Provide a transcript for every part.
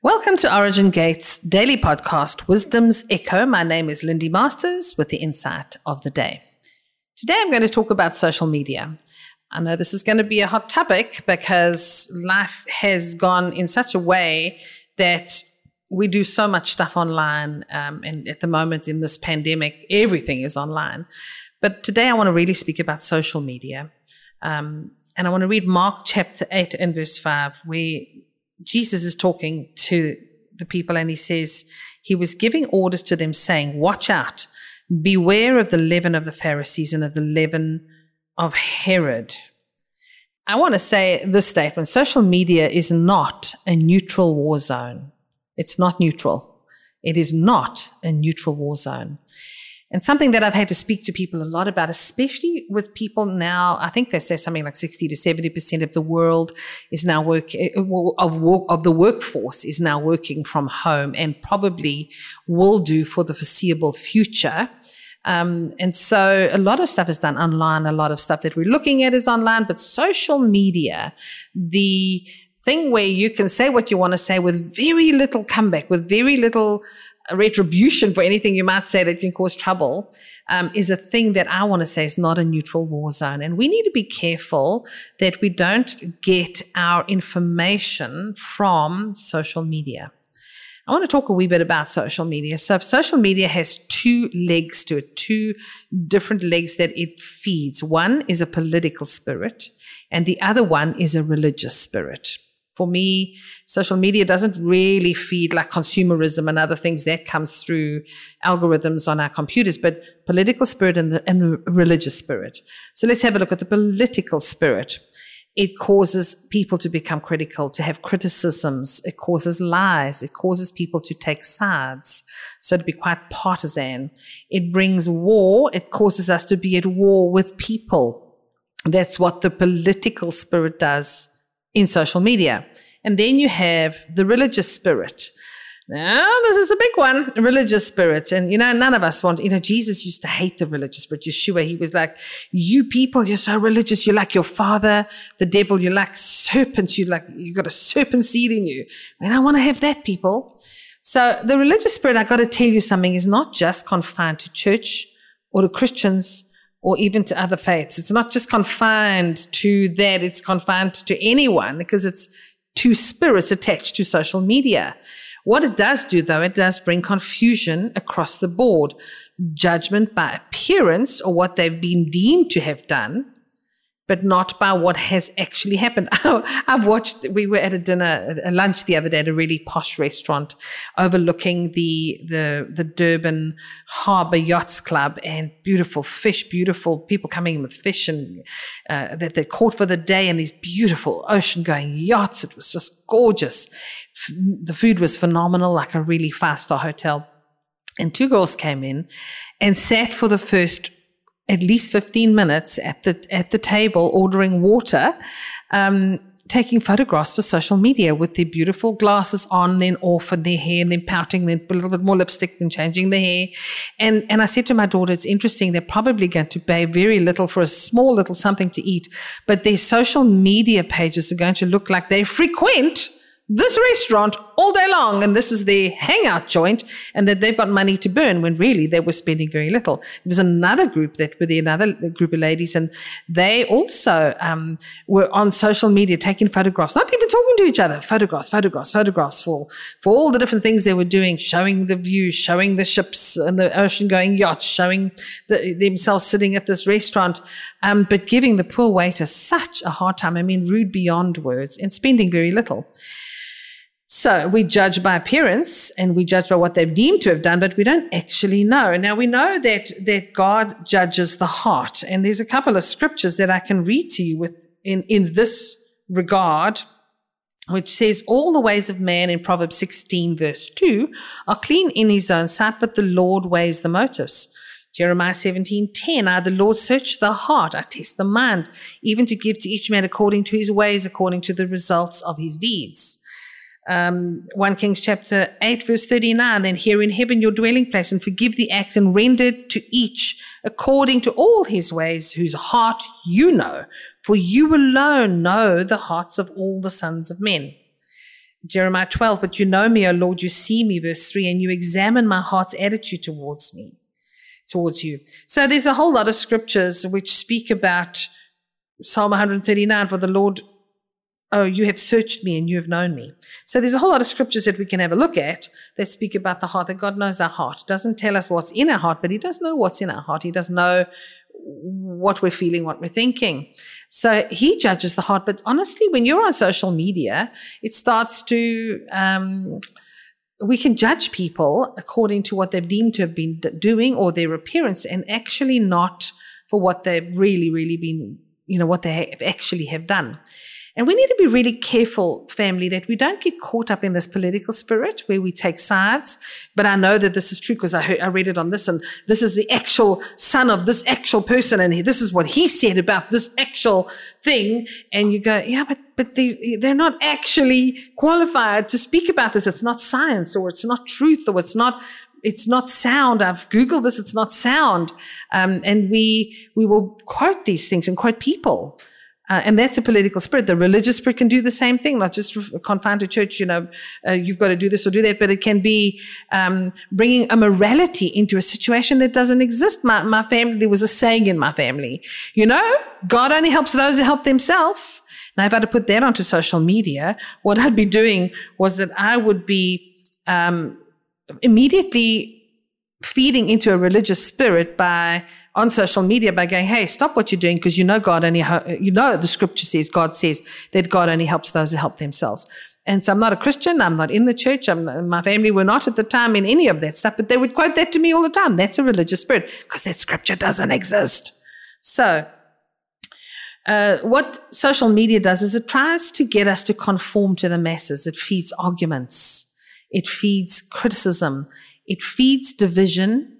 Welcome to Origin Gates daily podcast, Wisdom's Echo. My name is Lindy Masters with the insight of the day. Today I'm going to talk about social media. I know this is going to be a hot topic because life has gone in such a way that we do so much stuff online. Um, and at the moment in this pandemic, everything is online. But today I want to really speak about social media. Um, and I want to read Mark chapter 8 and verse 5, where Jesus is talking to the people and he says, He was giving orders to them, saying, Watch out, beware of the leaven of the Pharisees and of the leaven of Herod. I want to say this statement social media is not a neutral war zone. It's not neutral. It is not a neutral war zone. And something that I've had to speak to people a lot about, especially with people now, I think they say something like 60 to 70% of the world is now work eh, of work, of the workforce is now working from home and probably will do for the foreseeable future. Um, and so a lot of stuff is done online. A lot of stuff that we're looking at is online, but social media, the thing where you can say what you want to say with very little comeback, with very little retribution for anything you might say that can cause trouble um, is a thing that I want to say is not a neutral war zone. And we need to be careful that we don't get our information from social media. I want to talk a wee bit about social media. So, social media has two legs to it, two different legs that it feeds. One is a political spirit, and the other one is a religious spirit. For me, social media doesn't really feed like consumerism and other things that comes through algorithms on our computers, but political spirit and, the, and religious spirit. So let's have a look at the political spirit. It causes people to become critical, to have criticisms. It causes lies. It causes people to take sides. So to be quite partisan. It brings war. It causes us to be at war with people. That's what the political spirit does in social media. And then you have the religious spirit. Now, this is a big one, religious spirit. And, you know, none of us want, you know, Jesus used to hate the religious spirit. Yeshua, he was like, you people, you're so religious. You're like your father, the devil. You're like serpents. You're like, you've got a serpent seed in you. And I want to have that, people. So the religious spirit, I got to tell you something, is not just confined to church or to Christians or even to other faiths. It's not just confined to that, it's confined to anyone because it's two spirits attached to social media. What it does do, though, it does bring confusion across the board. Judgment by appearance or what they've been deemed to have done but not by what has actually happened. I've watched, we were at a dinner, a lunch the other day at a really posh restaurant overlooking the, the, the Durban Harbour Yachts Club and beautiful fish, beautiful people coming in with fish and uh, that they caught for the day and these beautiful ocean going yachts. It was just gorgeous. The food was phenomenal, like a really five star hotel. And two girls came in and sat for the first at least 15 minutes at the at the table ordering water um, taking photographs for social media with their beautiful glasses on, then off, and their hair, and then pouting, then a little bit more lipstick, then changing their hair. And and I said to my daughter, it's interesting. They're probably going to pay very little for a small little something to eat, but their social media pages are going to look like they frequent this restaurant all day long and this is their hangout joint and that they've got money to burn when really they were spending very little. There was another group that were the another group of ladies and they also um, were on social media taking photographs, not even talking to each other, photographs, photographs, photographs for, for all the different things they were doing, showing the view, showing the ships and the ocean going yachts, showing the, themselves sitting at this restaurant, um, but giving the poor waiter such a hard time. I mean, rude beyond words and spending very little. So we judge by appearance and we judge by what they've deemed to have done, but we don't actually know. Now we know that, that God judges the heart. And there's a couple of scriptures that I can read to you with in, in this regard, which says all the ways of man in Proverbs 16 verse 2 are clean in his own sight, but the Lord weighs the motives. Jeremiah 17, 10, I, the Lord, search the heart, I test the mind, even to give to each man according to his ways, according to the results of his deeds um, 1 Kings chapter 8, verse 39, then here in heaven your dwelling place, and forgive the act and render to each according to all his ways, whose heart you know, for you alone know the hearts of all the sons of men. Jeremiah 12, but you know me, O Lord, you see me, verse 3, and you examine my heart's attitude towards me, towards you. So there's a whole lot of scriptures which speak about Psalm 139, for the Lord, oh, you have searched me and you have known me. So there's a whole lot of scriptures that we can have a look at that speak about the heart, that God knows our heart. Doesn't tell us what's in our heart, but He does know what's in our heart. He does know what we're feeling, what we're thinking. So he judges the heart. But honestly, when you're on social media, it starts to, um, we can judge people according to what they've deemed to have been doing or their appearance and actually not for what they've really, really been, you know, what they have actually have done. And we need to be really careful, family, that we don't get caught up in this political spirit where we take sides. But I know that this is true because I, I read it on this, and this is the actual son of this actual person, and he, this is what he said about this actual thing. And you go, yeah, but but these they're not actually qualified to speak about this. It's not science, or it's not truth, or it's not it's not sound. I've Googled this. It's not sound. Um, and we, we will quote these things and quote people. Uh, and that's a political spirit. The religious spirit can do the same thing, not just confined to church. You know, uh, you've got to do this or do that, but it can be um, bringing a morality into a situation that doesn't exist. My, my family, there was a saying in my family, you know, God only helps those who help themselves. Now, if I had to put that onto social media, what I'd be doing was that I would be um, immediately feeding into a religious spirit by on social media by going, Hey, stop what you're doing because you know God only, you know, the scripture says, God says that God only helps those who help themselves. And so I'm not a Christian. I'm not in the church. I'm, my family were not at the time in any of that stuff, but they would quote that to me all the time. That's a religious spirit because that scripture doesn't exist. So, uh, what social media does is it tries to get us to conform to the masses. It feeds arguments. It feeds criticism. It feeds division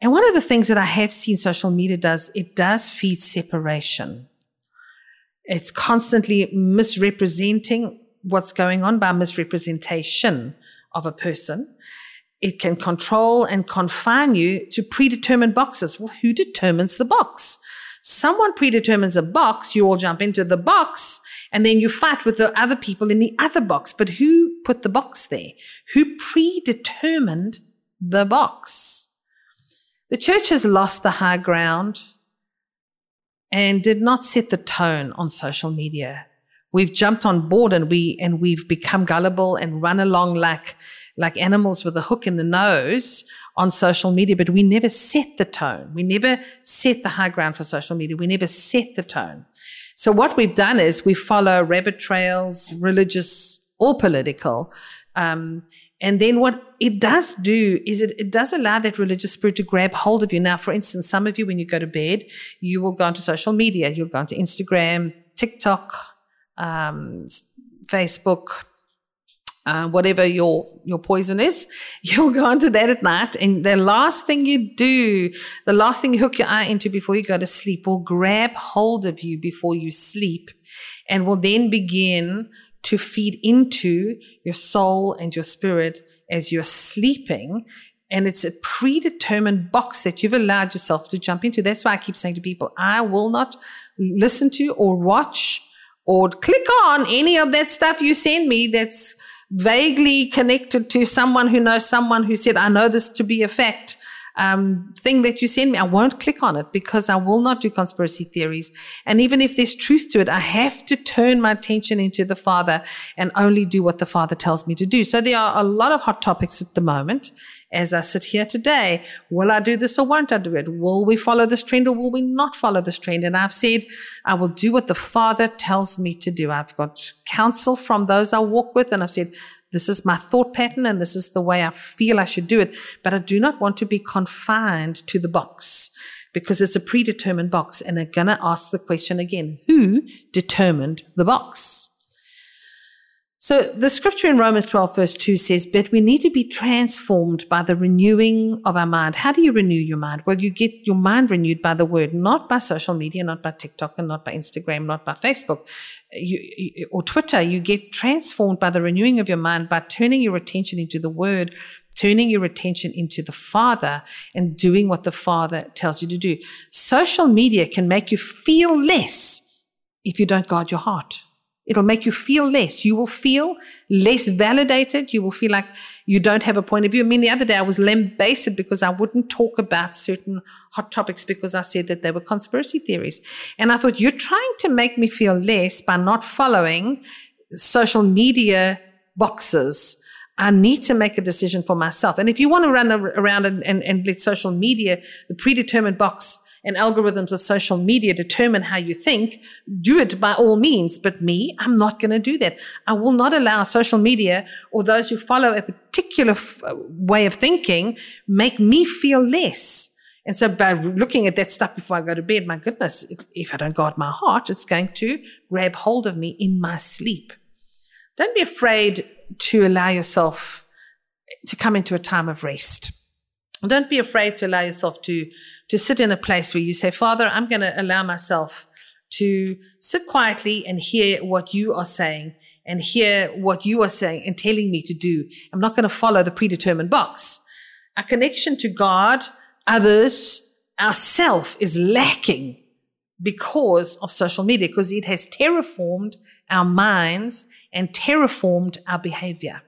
and one of the things that I have seen social media does, it does feed separation. It's constantly misrepresenting what's going on by misrepresentation of a person. It can control and confine you to predetermined boxes. Well, who determines the box? Someone predetermines a box, you all jump into the box, and then you fight with the other people in the other box. But who put the box there? Who predetermined the box? The church has lost the high ground and did not set the tone on social media. We've jumped on board and we and we've become gullible and run along like like animals with a hook in the nose on social media, but we never set the tone. We never set the high ground for social media. We never set the tone. So what we've done is we follow rabbit trails, religious or political, um, and then what it does do is it, it does allow that religious spirit to grab hold of you. Now, for instance, some of you, when you go to bed, you will go onto social media. You'll go onto Instagram, TikTok, um, Facebook, uh, whatever your your poison is, you'll go onto that at night. And the last thing you do, the last thing you hook your eye into before you go to sleep, will grab hold of you before you sleep, and will then begin to feed into your soul and your spirit as you're sleeping. And it's a predetermined box that you've allowed yourself to jump into. That's why I keep saying to people, I will not listen to or watch or click on any of that stuff you send me that's vaguely connected to someone who knows someone who said, I know this to be a fact um, thing that you send me, I won't click on it because I will not do conspiracy theories. And even if there's truth to it, I have to turn my attention into the Father and only do what the Father tells me to do. So there are a lot of hot topics at the moment. As I sit here today, will I do this or won't I do it? Will we follow this trend or will we not follow this trend? And I've said, I will do what the Father tells me to do. I've got counsel from those I walk with, and I've said, this is my thought pattern and this is the way I feel I should do it. But I do not want to be confined to the box because it's a predetermined box. And I'm going to ask the question again who determined the box? So the scripture in Romans 12, verse 2 says, But we need to be transformed by the renewing of our mind. How do you renew your mind? Well, you get your mind renewed by the word, not by social media, not by TikTok, and not by Instagram, not by Facebook uh, you, or Twitter. You get transformed by the renewing of your mind by turning your attention into the word, turning your attention into the Father and doing what the Father tells you to do. Social media can make you feel less if you don't guard your heart. It'll make you feel less. You will feel less validated. You will feel like you don't have a point of view. I mean, the other day I was lambasted because I wouldn't talk about certain hot topics because I said that they were conspiracy theories. And I thought, you're trying to make me feel less by not following social media boxes. I need to make a decision for myself. And if you want to run around and, and, and let social media, the predetermined box, and algorithms of social media determine how you think, do it by all means. But me, I'm not going to do that. I will not allow social media or those who follow a particular f- uh, way of thinking make me feel less. And so by looking at that stuff before I go to bed, my goodness, if, if I don't guard my heart, it's going to grab hold of me in my sleep. Don't be afraid to allow yourself to come into a time of rest. Don't be afraid to allow yourself to, to sit in a place where you say, Father, I'm going to allow myself to sit quietly and hear what you are saying and hear what you are saying and telling me to do. I'm not going to follow the predetermined box. Our connection to God, others, ourself is lacking because of social media, because it has terraformed our minds and terraformed our behavior.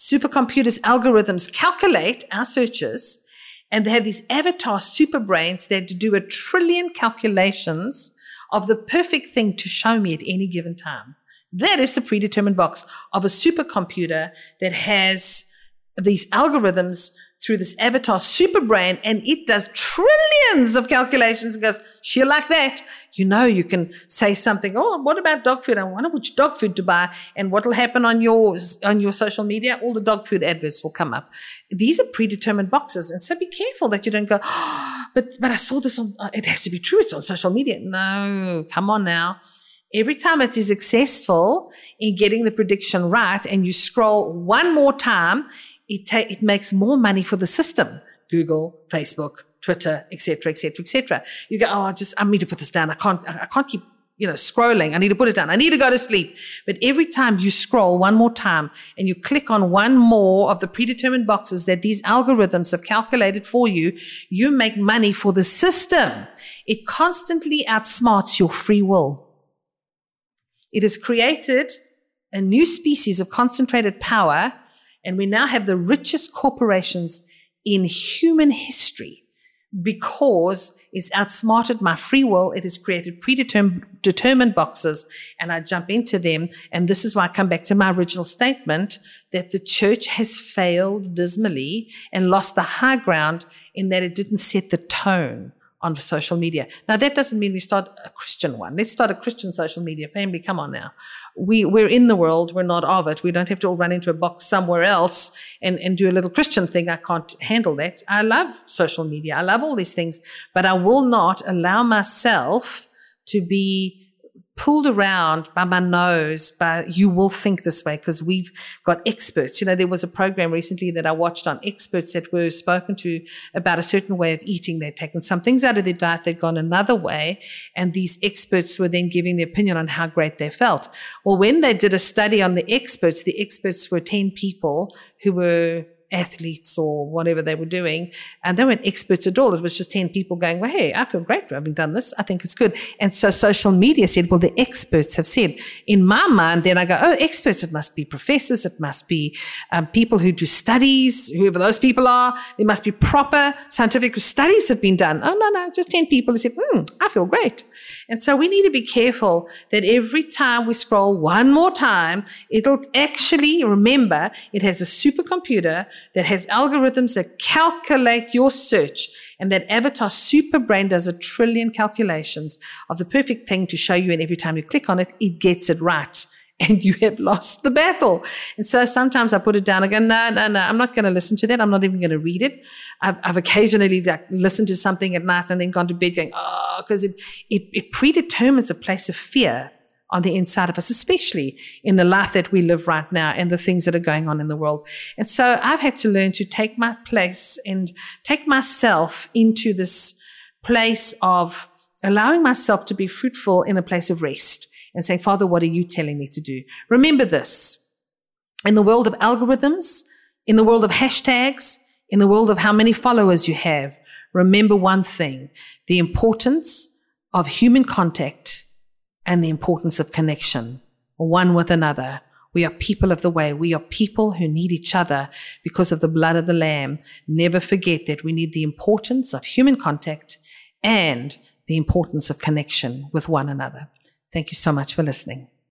Supercomputers algorithms calculate our searches and they have these avatar super brains that do a trillion calculations of the perfect thing to show me at any given time. That is the predetermined box of a supercomputer that has these algorithms through this avatar super brain and it does trillions of calculations and goes, she'll like that. You know, you can say something, oh, what about dog food? I wonder which dog food to buy. And what will happen on yours, on your social media? All the dog food adverts will come up. These are predetermined boxes. And so be careful that you don't go, oh, but, but I saw this on, uh, it has to be true. It's on social media. No, come on now. Every time it is successful in getting the prediction right and you scroll one more time, it, ta- it makes more money for the system. Google, Facebook, Twitter, etc., etc., etc. You go, oh, I just I need to put this down. I can't I can't keep you know scrolling. I need to put it down. I need to go to sleep. But every time you scroll one more time and you click on one more of the predetermined boxes that these algorithms have calculated for you, you make money for the system. It constantly outsmarts your free will. It has created a new species of concentrated power and we now have the richest corporations in human history because it's outsmarted my free will. It has created predetermined boxes and I jump into them. And this is why I come back to my original statement that the church has failed dismally and lost the high ground in that it didn't set the tone on social media. Now that doesn't mean we start a Christian one. Let's start a Christian social media family. Come on now. We, we're in the world. We're not of it. We don't have to all run into a box somewhere else and, and do a little Christian thing. I can't handle that. I love social media. I love all these things, but I will not allow myself to be pulled around by my nose by you will think this way because we've got experts. You know there was a program recently that i watched on experts that were spoken to about a certain way of eating. They'd taken some things out of their diet they'd gone another way and these experts were then giving their opinion on how great they felt. Well when they did a study on the experts the experts were 10 people who were athletes or whatever they were doing. And they weren't experts at all. It was just 10 people going, well, hey, I feel great for having done this. I think it's good. And so social media said, well, the experts have said. In my mind, then I go, oh, experts, it must be professors. It must be um, people who do studies, whoever those people are. There must be proper scientific studies have been done. Oh, no, no, just 10 people who said, hmm, I feel great. And so we need to be careful that every time we scroll one more time, it'll actually remember it has a supercomputer that has algorithms that calculate your search. And that avatar super brain does a trillion calculations of the perfect thing to show you. And every time you click on it, it gets it right and you have lost the battle. And so sometimes I put it down. I go, no, no, no, I'm not going to listen to that. I'm not even going to read it. I've, I've occasionally like listened to something at night and then gone to bed going, oh, because it, it, it predetermines a place of fear on the inside of us, especially in the life that we live right now and the things that are going on in the world. And so I've had to learn to take my place and take myself into this place of allowing myself to be fruitful in a place of rest and saying, Father, what are you telling me to do? Remember this. In the world of algorithms, in the world of hashtags, in the world of how many followers you have, remember one thing the importance of human contact and the importance of connection. one with another. We are people of the way. We are people who need each other because of the blood of the Lamb. Never forget that we need the importance of human contact and the importance of connection with one another. Thank you so much for listening.